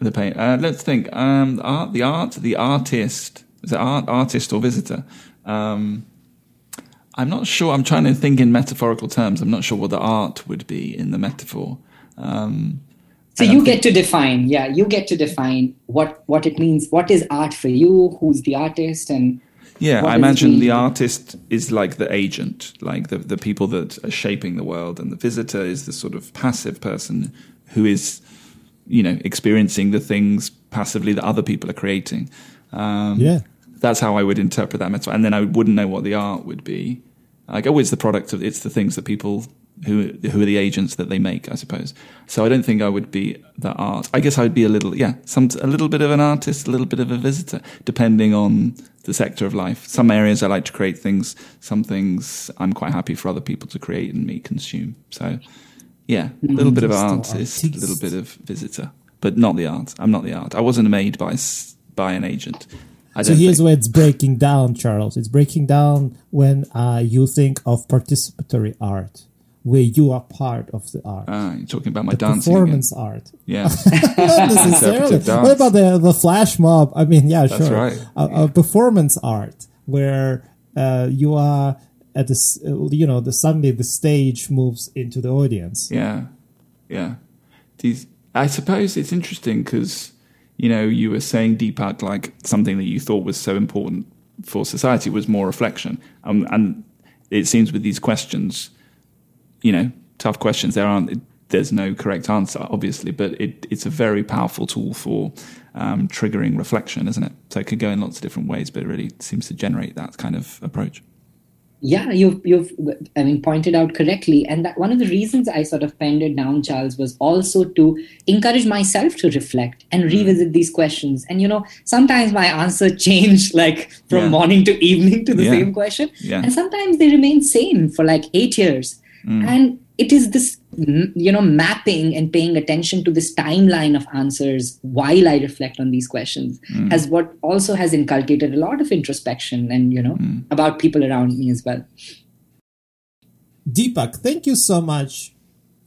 The paint. Uh, let's think. Um, the art, the art, the artist. Is it art, artist, or visitor? Um, I'm not sure. I'm trying to think in metaphorical terms. I'm not sure what the art would be in the metaphor. Um, So you I'm get to define, yeah, you get to define what what it means. What is art for you? Who's the artist? And Yeah, What I imagine the artist is like the agent, like the, the people that are shaping the world, and the visitor is the sort of passive person who is, you know, experiencing the things passively that other people are creating. Um, Yeah. That's how I would interpret that metaphor. And then I wouldn't know what the art would be. Like, oh, it's the product of, it's the things that people who who are the agents that they make, I suppose. So I don't think I would be the art. I guess I would be a little, yeah, some a little bit of an artist, a little bit of a visitor, depending on the sector of life. Some areas I like to create things. Some things I'm quite happy for other people to create and me consume. So, yeah, a little bit of artist, a little bit of visitor, but not the art. I'm not the art. I wasn't made by by an agent. So here's think. where it's breaking down, Charles. It's breaking down when uh, you think of participatory art, where you are part of the art. Ah, you're talking about my the dancing again. performance art. Yeah. Not necessarily. What about the the flash mob? I mean, yeah, That's sure. right. A, a performance art where uh, you are at this, uh, you know, the suddenly the stage moves into the audience. Yeah, yeah. These, I suppose it's interesting because you know you were saying Deepak like something that you thought was so important for society was more reflection, um, and it seems with these questions, you know, tough questions. There aren't. There's no correct answer, obviously, but it, it's a very powerful tool for um, triggering reflection, isn't it? So it could go in lots of different ways, but it really seems to generate that kind of approach. yeah, you've you've I mean pointed out correctly, and that one of the reasons I sort of penned it down, Charles, was also to encourage myself to reflect and revisit these questions. And you know, sometimes my answer changed like from Yeah. morning to evening to the Yeah. same question, Yeah. and sometimes they remain same for like eight years. And it is this mm, you know mapping and paying attention to this timeline of answers while I reflect on these questions has what also has inculcated a lot of introspection and you know about people around me as well. Deepak, thank you so much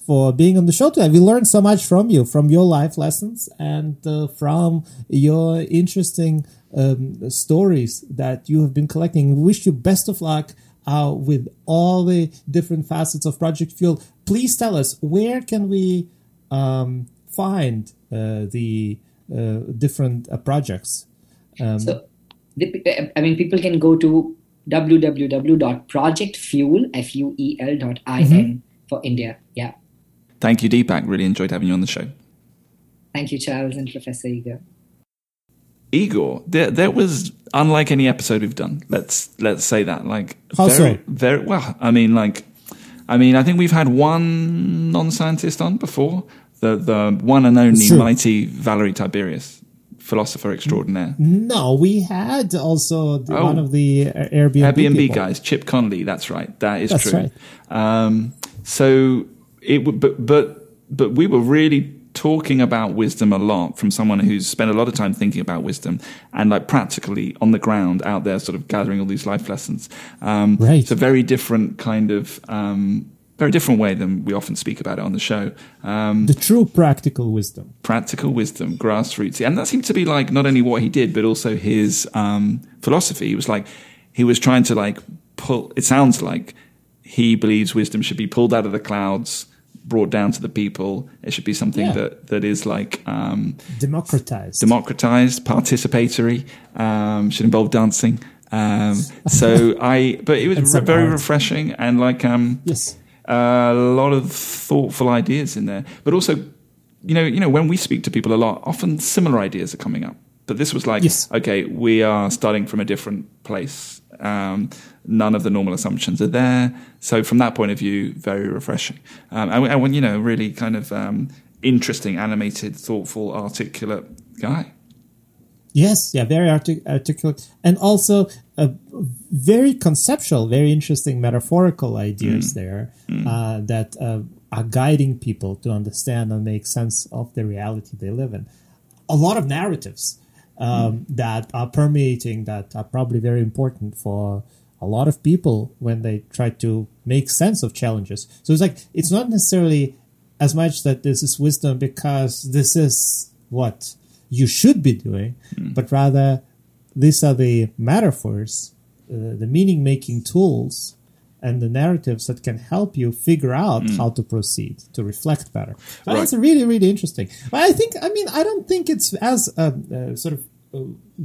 for being on the show today. We learned so much from you, from your life lessons, and uh, from your interesting um, stories that you have been collecting. We wish you best of luck uh, with all the different facets of Project Fuel. Please tell us where can we um, find uh, the uh, different uh, projects. Um, So, the, I mean, people can go to www.projectfuel, F-U-E-L dot I-N for India. Yeah. Thank you, Deepak. Really enjoyed having you on the show. Thank you, Charles and Professor Igor. Igor, there, there was unlike any episode we've done. Let's let's say that. Like How very, so? very well. I mean, like, I mean, I think we've had one non-scientist on before. The the one and only True. mighty Valerie Tiberius. philosopher extraordinaire. No, we had also the, Oh. one of the Airbnb, Airbnb people. guys, Chip Conley. That's right. That is That's true. right. Um, so it would, but but but we were really talking about wisdom a lot from someone who's spent a lot of time thinking about wisdom and like practically on the ground out there, sort of gathering all these life lessons. Um, Right. It's a very different kind of. Um, very different way than we often speak about it on the show. Um, The true practical wisdom. practical wisdom, grassroots, and that seemed to be like not only what he did, but also his um, philosophy. He was like he was trying to like pull. It sounds like he believes wisdom should be pulled out of the clouds, brought down to the people. It should be something Yeah. that that is like um, Democratized. democratized, participatory, um, should involve dancing. Um, so I, but it was re- very refreshing and like um, yes. a lot of thoughtful ideas in there, but also, you know, you know, when we speak to people a lot, often similar ideas are coming up. But this was like, Yes. okay, we are starting from a different place. Um, none of the normal assumptions are there. So from that point of view, very refreshing. Um, and, and when you know, really kind of um, interesting, animated, thoughtful, articulate guy. Yes, yeah, very artic- articulate, and also uh, very conceptual, very interesting metaphorical ideas there uh, that uh, are guiding people to understand and make sense of the reality they live in. A lot of narratives um, that are permeating that are probably very important for a lot of people when they try to make sense of challenges. So it's like it's not necessarily as much that this is wisdom because this is what you should be doing, but rather these are the metaphors, uh, the meaning making tools, and the narratives that can help you figure out how to proceed, to reflect better. Right. That's really, really interesting. But I think, I mean, I don't think it's as uh, uh, sort of uh,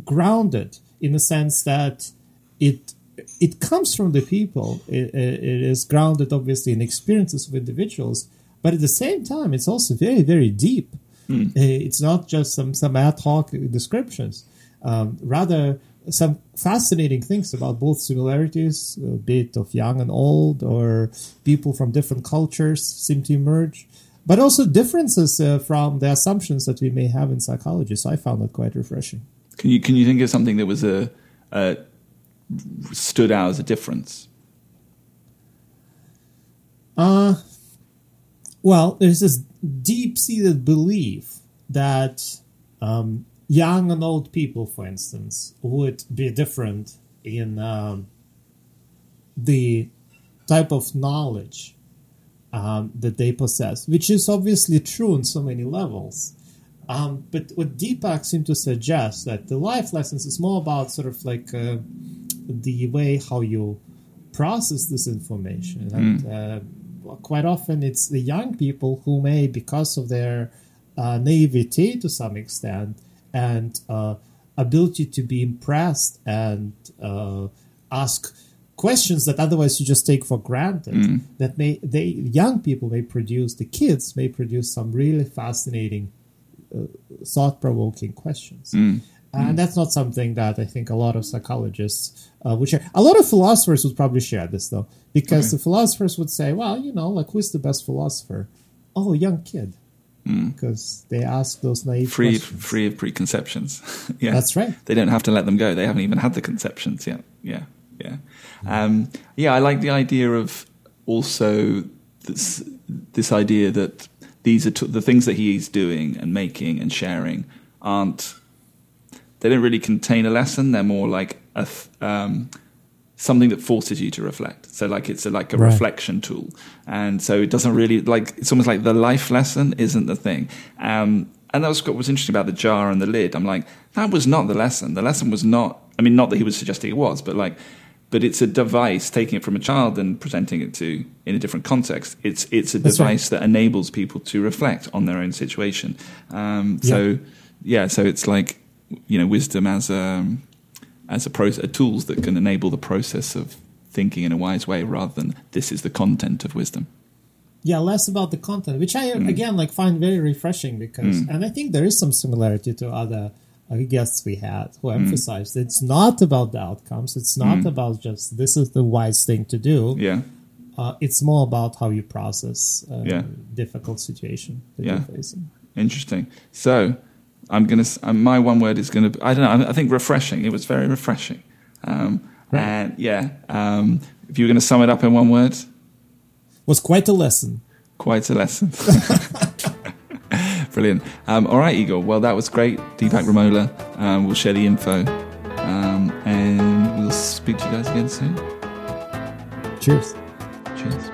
grounded in the sense that it it comes from the people. It, it it is grounded, obviously, in experiences of individuals, but at the same time, it's also very, very deep. Uh, It's not just some some ad hoc descriptions. Um, rather, some fascinating things about both similarities, a bit of young and old, or people from different cultures seem to emerge, but also differences uh, from the assumptions that we may have in psychology. So I found that quite refreshing. Can you can you think of something that was a, a stood out as a difference? Uh, well, there's this deep seated belief that um, young and old people, for instance, would be different in um, the type of knowledge um, that they possess, which is obviously true on so many levels. Um, but what Deepak seemed to suggest that the life lessons is more about sort of like uh, the way how you process this information, and uh, quite often it's the young people who may, because of their uh, naivety to some extent and uh, ability to be impressed and uh, ask questions that otherwise you just take for granted. That may they young people may produce the kids may produce some really fascinating uh, thought-provoking questions. And that's not something that i think a lot of psychologists uh, would share. A lot of philosophers would probably share this though because the philosophers would say well you know like who's the best philosopher? Oh young kid because they ask those naive Free questions free of preconceptions. yeah, That's right. They don't have to let them go. They haven't even had the conceptions yet. Yeah, yeah, um, yeah. I like the idea of also this this idea that these are t- the things that he's doing and making and sharing aren't they don't really contain a lesson. They're more like a th- um, something that forces you to reflect. So like it's a, like a Right. reflection tool, and so it doesn't really like it's almost like the life lesson isn't the thing. Um, and that was what was interesting about the jar and the lid. I'm like that was not the lesson. The lesson was not. I mean, not that he was suggesting it was, but like. But it's a device taking it from a child and presenting it to in a different context. It's it's a That's right. device that enables people to reflect on their own situation. Um, so yeah, so it's like you know wisdom as a as a process, uh, tools that can enable the process of thinking in a wise way, rather than this is the content of wisdom. yeah less about the content which i mm. again like find very refreshing because mm. and i think there is some similarity to other uh, guests we had who mm. emphasized it's not about the outcomes it's not about just this is the wise thing to do Yeah, uh, it's more about how you process a Yeah. difficult situation that Yeah. you're facing interesting. So I'm gonna. uh, My one word is gonna. I don't know. I think refreshing. It was very refreshing. Um, And yeah, um, if you were going to sum it up in one word, Was quite a lesson. quite a lesson. Brilliant. Um, all right, Igor. Well, that was great. Deepak Ramola. Um, we'll share the info. Um, and we'll speak to you guys again soon. Cheers. Cheers.